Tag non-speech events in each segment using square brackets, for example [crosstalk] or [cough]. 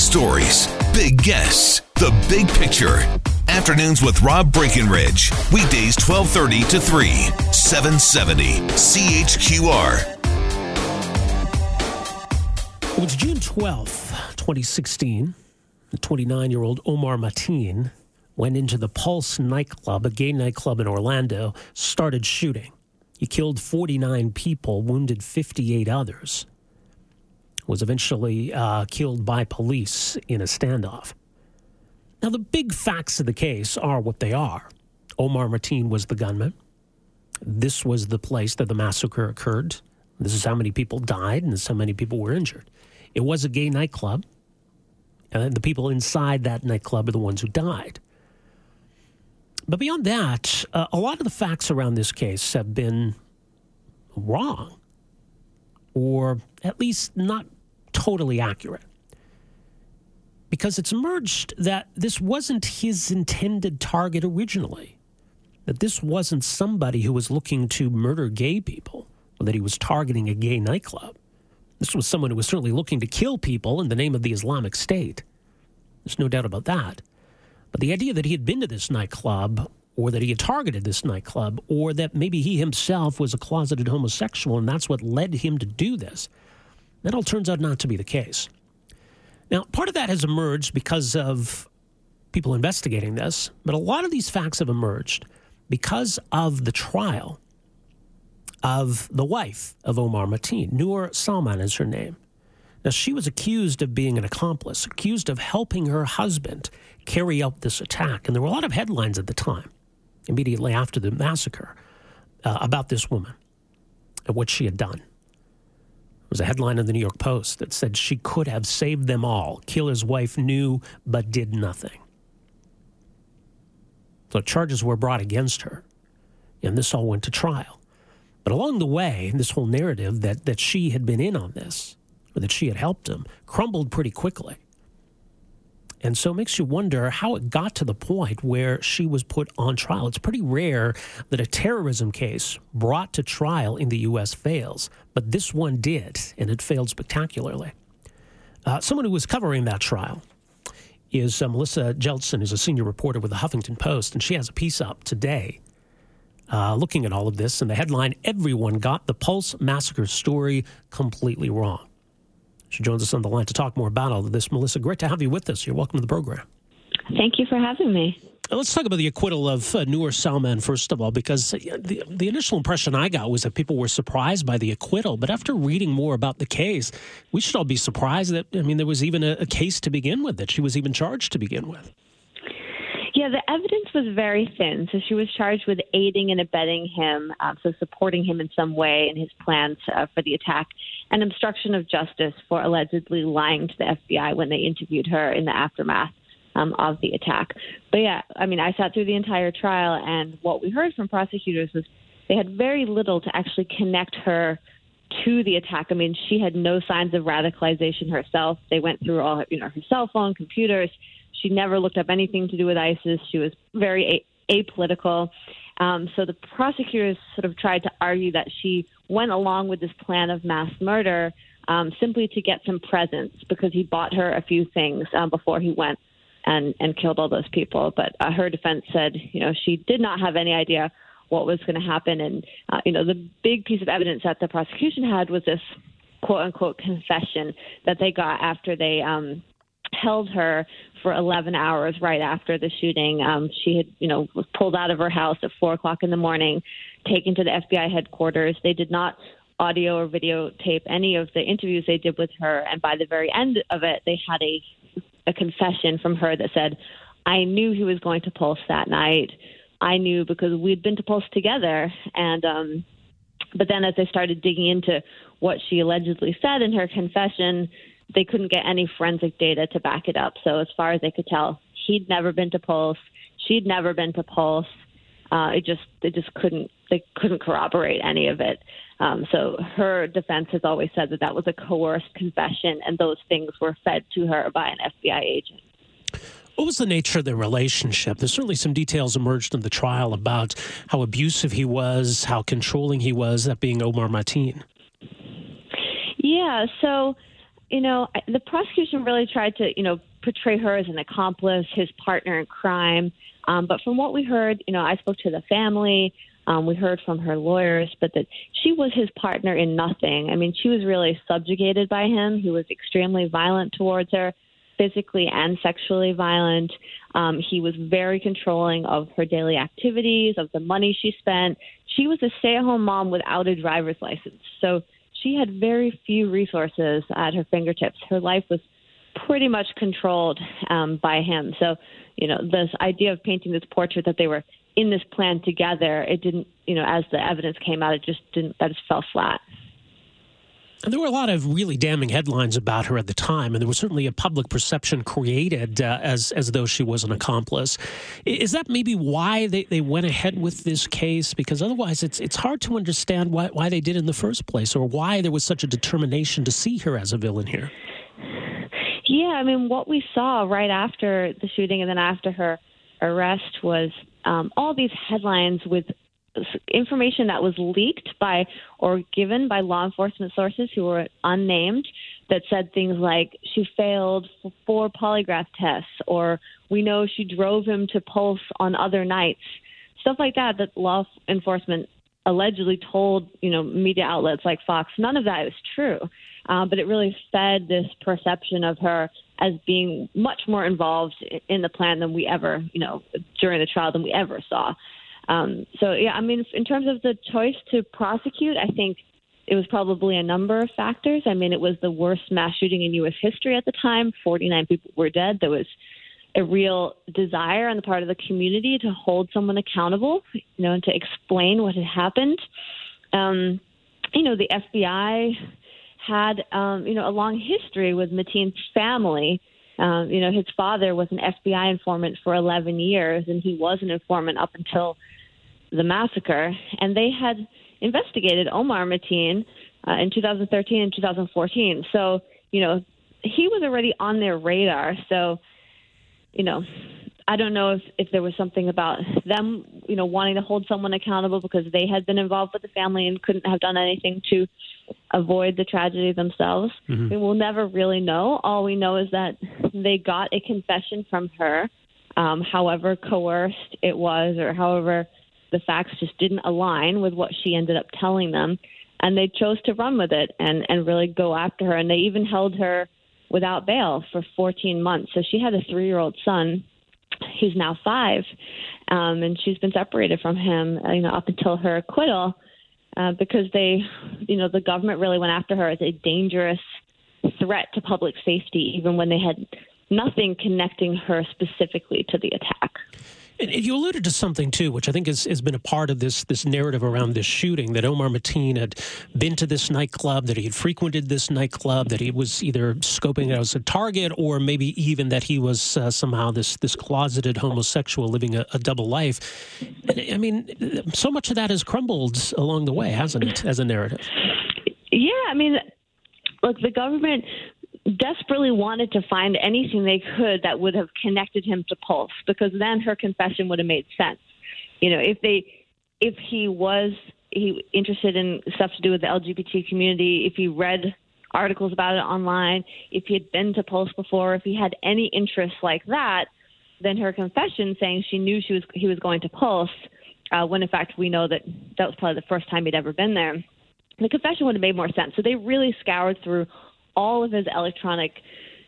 stories, big guests, the big picture. Afternoons with Rob Breckenridge. Weekdays 1230 to 3, 770 CHQR. It was June 12th, 2016. The 29 year old Omar Mateen went into the Pulse nightclub, a gay nightclub in Orlando, started shooting. He killed 49 people, wounded 58 others. Was eventually uh, killed by police in a standoff. Now, the big facts of the case are what they are. Omar Mateen was the gunman. This was the place that the massacre occurred. This is how many people died, and this is how many people were injured. It was a gay nightclub. And the people inside that nightclub are the ones who died. But beyond that, uh, a lot of the facts around this case have been wrong, or at least not totally accurate. Because it's emerged that this wasn't his intended target originally, that this wasn't somebody who was looking to murder gay people, or that he was targeting a gay nightclub. This was someone who was certainly looking to kill people in the name of the Islamic State. There's no doubt about that. But the idea that he had been to this nightclub, or that he had targeted this nightclub, or that maybe he himself was a closeted homosexual and that's what led him to do this, that all turns out not to be the case. Now, part of that has emerged because of people investigating this, but a lot of these facts have emerged because of the trial of the wife of Omar Mateen. Noor Salman is her name. Now, she was accused of being an accomplice, accused of helping her husband carry out this attack. And there were a lot of headlines at the time, immediately after the massacre, uh, about this woman and what she had done. There was a headline in the New York Post that said she could have saved them all. Killer's wife knew but did nothing. So charges were brought against her, and this all went to trial. But along the way, this whole narrative that, that she had been in on this, or that she had helped him, crumbled pretty quickly. And so it makes you wonder how it got to the point where she was put on trial. It's pretty rare that a terrorism case brought to trial in the U.S. fails, but this one did, and it failed spectacularly. Uh, someone who was covering that trial is uh, Melissa Jeltsen, who's a senior reporter with the Huffington Post, and she has a piece up today uh, looking at all of this. And the headline Everyone got the Pulse Massacre story completely wrong. She joins us on the line to talk more about all of this. Melissa, great to have you with us. You're welcome to the program. Thank you for having me. Let's talk about the acquittal of uh, Noor Salman, first of all, because the, the initial impression I got was that people were surprised by the acquittal. But after reading more about the case, we should all be surprised that, I mean, there was even a, a case to begin with, that she was even charged to begin with. Yeah, the evidence was very thin. So she was charged with aiding and abetting him, uh, so supporting him in some way in his plans uh, for the attack, and obstruction of justice for allegedly lying to the FBI when they interviewed her in the aftermath um, of the attack. But yeah, I mean, I sat through the entire trial, and what we heard from prosecutors was they had very little to actually connect her to the attack. I mean, she had no signs of radicalization herself. They went through all, you know, her cell phone, computers. She never looked up anything to do with ISIS. She was very a- apolitical. Um, so the prosecutors sort of tried to argue that she went along with this plan of mass murder um, simply to get some presents because he bought her a few things um, before he went and and killed all those people. But uh, her defense said, you know, she did not have any idea what was going to happen, and uh, you know, the big piece of evidence that the prosecution had was this quote unquote confession that they got after they um, held her for 11 hours right after the shooting. Um, she had, you know, was pulled out of her house at four o'clock in the morning, taken to the FBI headquarters. They did not audio or videotape any of the interviews they did with her, and by the very end of it, they had a a confession from her that said, "I knew he was going to Pulse that night. I knew because we'd been to Pulse together." And um, but then as they started digging into what she allegedly said in her confession, they couldn't get any forensic data to back it up. So as far as they could tell, he'd never been to Pulse. She'd never been to Pulse. Uh, it just they just couldn't they couldn't corroborate any of it. Um, so her defense has always said that that was a coerced confession, and those things were fed to her by an FBI agent. What was the nature of the relationship? There's certainly some details emerged in the trial about how abusive he was, how controlling he was, that being Omar Mateen. Yeah, so you know, the prosecution really tried to, you know, portray her as an accomplice, his partner in crime. Um, but from what we heard, you know, I spoke to the family. Um, we heard from her lawyers, but that she was his partner in nothing. I mean, she was really subjugated by him. He was extremely violent towards her, physically and sexually violent. Um, he was very controlling of her daily activities, of the money she spent. She was a stay at home mom without a driver's license. So she had very few resources at her fingertips. Her life was pretty much controlled um, by him. So, you know, this idea of painting this portrait that they were in this plan together, it didn't, you know, as the evidence came out, it just didn't, that just fell flat. And there were a lot of really damning headlines about her at the time, and there was certainly a public perception created uh, as as though she was an accomplice. Is that maybe why they, they went ahead with this case? Because otherwise, it's it's hard to understand why why they did in the first place, or why there was such a determination to see her as a villain here. Yeah, I mean, what we saw right after the shooting and then after her arrest was um, all these headlines with information that was leaked by or given by law enforcement sources who were unnamed that said things like she failed four polygraph tests or we know she drove him to Pulse on other nights. Stuff like that that law enforcement allegedly told you know media outlets like Fox. None of that is true uh, but it really fed this perception of her as being much more involved in the plan than we ever you know during the trial than we ever saw um, so yeah, I mean, in terms of the choice to prosecute, I think it was probably a number of factors. I mean, it was the worst mass shooting in U.S. history at the time. 49 people were dead. There was a real desire on the part of the community to hold someone accountable, you know, and to explain what had happened. Um, you know, the FBI had, um, you know, a long history with Mateen's family. Um, you know, his father was an FBI informant for 11 years, and he was an informant up until the massacre, and they had investigated Omar Mateen uh, in 2013 and 2014. So, you know, he was already on their radar. So, you know, I don't know if, if there was something about them, you know, wanting to hold someone accountable because they had been involved with the family and couldn't have done anything to avoid the tragedy themselves. Mm-hmm. We will never really know. All we know is that they got a confession from her, um, however coerced it was or however the facts just didn't align with what she ended up telling them, and they chose to run with it and and really go after her. And they even held her without bail for 14 months. So she had a three year old son. He's now five, um, and she's been separated from him, uh, you know, up until her acquittal, uh, because they, you know, the government really went after her as a dangerous threat to public safety, even when they had nothing connecting her specifically to the attack. And you alluded to something too, which I think has, has been a part of this this narrative around this shooting. That Omar Mateen had been to this nightclub, that he had frequented this nightclub, that he was either scoping out as a target, or maybe even that he was uh, somehow this this closeted homosexual living a, a double life. I mean, so much of that has crumbled along the way, hasn't it, as a narrative? Yeah, I mean, look, the government desperately wanted to find anything they could that would have connected him to Pulse because then her confession would have made sense. You know, if they if he was he interested in stuff to do with the LGBT community, if he read articles about it online, if he had been to Pulse before, if he had any interest like that, then her confession saying she knew she was he was going to Pulse, uh, when in fact we know that that was probably the first time he'd ever been there. The confession would have made more sense. So they really scoured through all of his electronic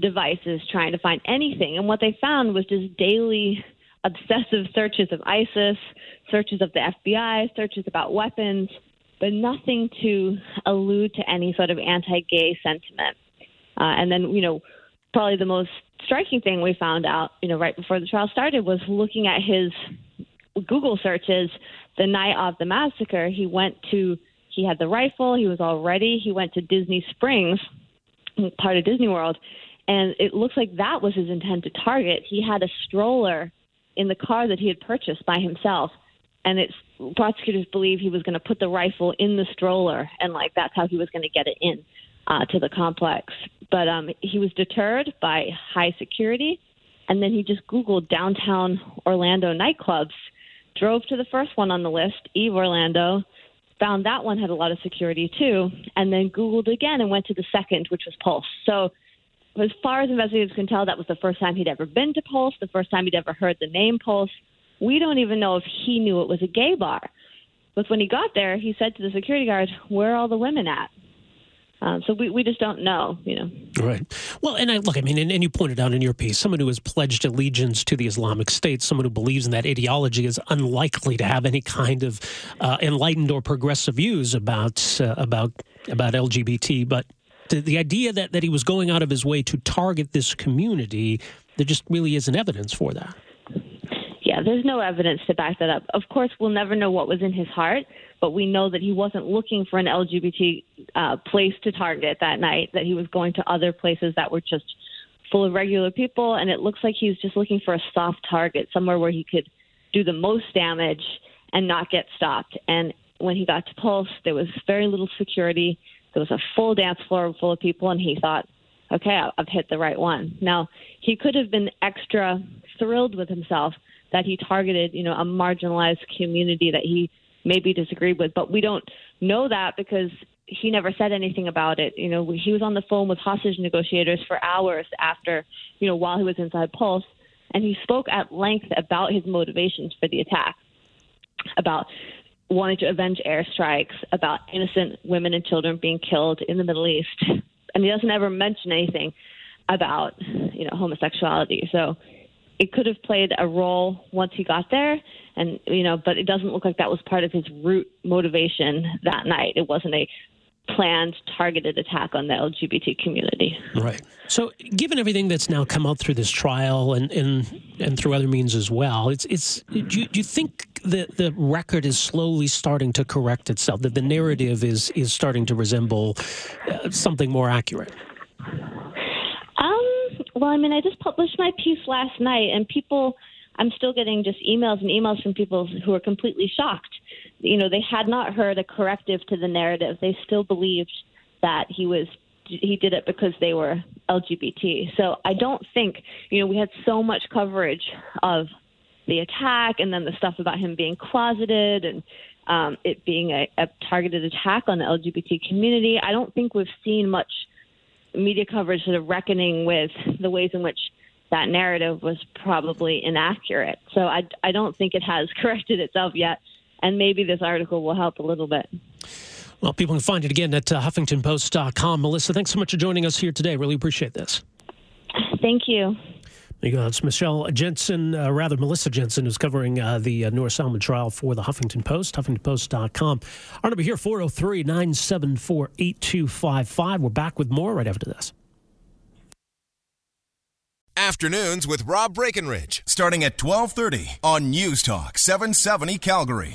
devices trying to find anything. And what they found was just daily obsessive searches of ISIS, searches of the FBI, searches about weapons, but nothing to allude to any sort of anti gay sentiment. Uh, and then, you know, probably the most striking thing we found out, you know, right before the trial started was looking at his Google searches the night of the massacre. He went to, he had the rifle, he was all ready. He went to Disney Springs part of Disney World, and it looks like that was his intent to target. He had a stroller in the car that he had purchased by himself, and it's prosecutors believe he was going to put the rifle in the stroller, and like that's how he was going to get it in uh, to the complex. But um, he was deterred by high security, and then he just Googled downtown Orlando nightclubs, drove to the first one on the list, Eve Orlando, found that one had a lot of security too, and then Googled again and went to the second, which was Pulse. So, as far as investigators can tell, that was the first time he'd ever been to Pulse, the first time he'd ever heard the name Pulse. We don't even know if he knew it was a gay bar. But when he got there, he said to the security guard, Where are all the women at? Um, so we, we just don't know, you know. Right. Well, and I look, I mean, and, and, you pointed out in your piece, someone who has pledged allegiance to the Islamic State, someone who believes in that ideology, is unlikely to have any kind of uh, enlightened or progressive views about uh, about about LGBT. But the, the idea that that he was going out of his way to target this community, there just really isn't evidence for that. There's no evidence to back that up. Of course, we'll never know what was in his heart but we know that he wasn't looking for an LGBT uh, place to target that night, that he was going to other places that were just full of regular people. And it looks like he's just looking for a soft target, somewhere where he could do the most damage and not get stopped. And when he got to Pulse, there was very little security. There was a full dance floor full of people, and he thought, okay, I've hit the right one. Now, he could have been extra thrilled with himself that he targeted, you know, a marginalized community that he maybe disagreed with, but we don't know that because he never said anything about it. You know, he was on the phone with hostage negotiators for hours after, you know, while he was inside Pulse, and he spoke at length about his motivations for the attack, about wanting to avenge airstrikes, about innocent women and children being killed in the Middle East, and he doesn't ever mention anything about, you know, homosexuality. So it could have played a role once he got there and you know but it doesn't look like that was part of his root motivation that night it wasn't a planned targeted attack on the LGBT community. Right. So, given everything that's now come out through this trial and and, and through other means as well, it's it's do you, do you think that the record is slowly starting to correct itself? That the narrative is is starting to resemble uh, something more accurate? Well, I mean, I just published my piece last night, and people I'm still getting just emails and emails from people who are completely shocked. You know, they had not heard a corrective to the narrative. They still believed that he was he did it because they were LGBT. So I don't think, you know, we had so much coverage of the attack and then the stuff about him being closeted and um, it being a, a targeted attack on the LGBT community. I don't think we've seen much media coverage sort of reckoning with the ways in which that narrative was probably inaccurate. So I, I don't think it has [laughs] corrected itself yet. And maybe this article will help a little bit. Well, people can find it again at uh, HuffingtonPost.com. Melissa, thanks so much for joining us here today. Really appreciate this. Thank you. It's Michelle Jensen, uh, rather Melissa Jensen, who's covering uh, the uh, Noor trial for the Huffington Post, HuffingtonPost.com. Our number here, 403 974 8255. We're back with more right after this. Afternoons with Rob Breckenridge, starting at 1230 on News Talk 770 Calgary.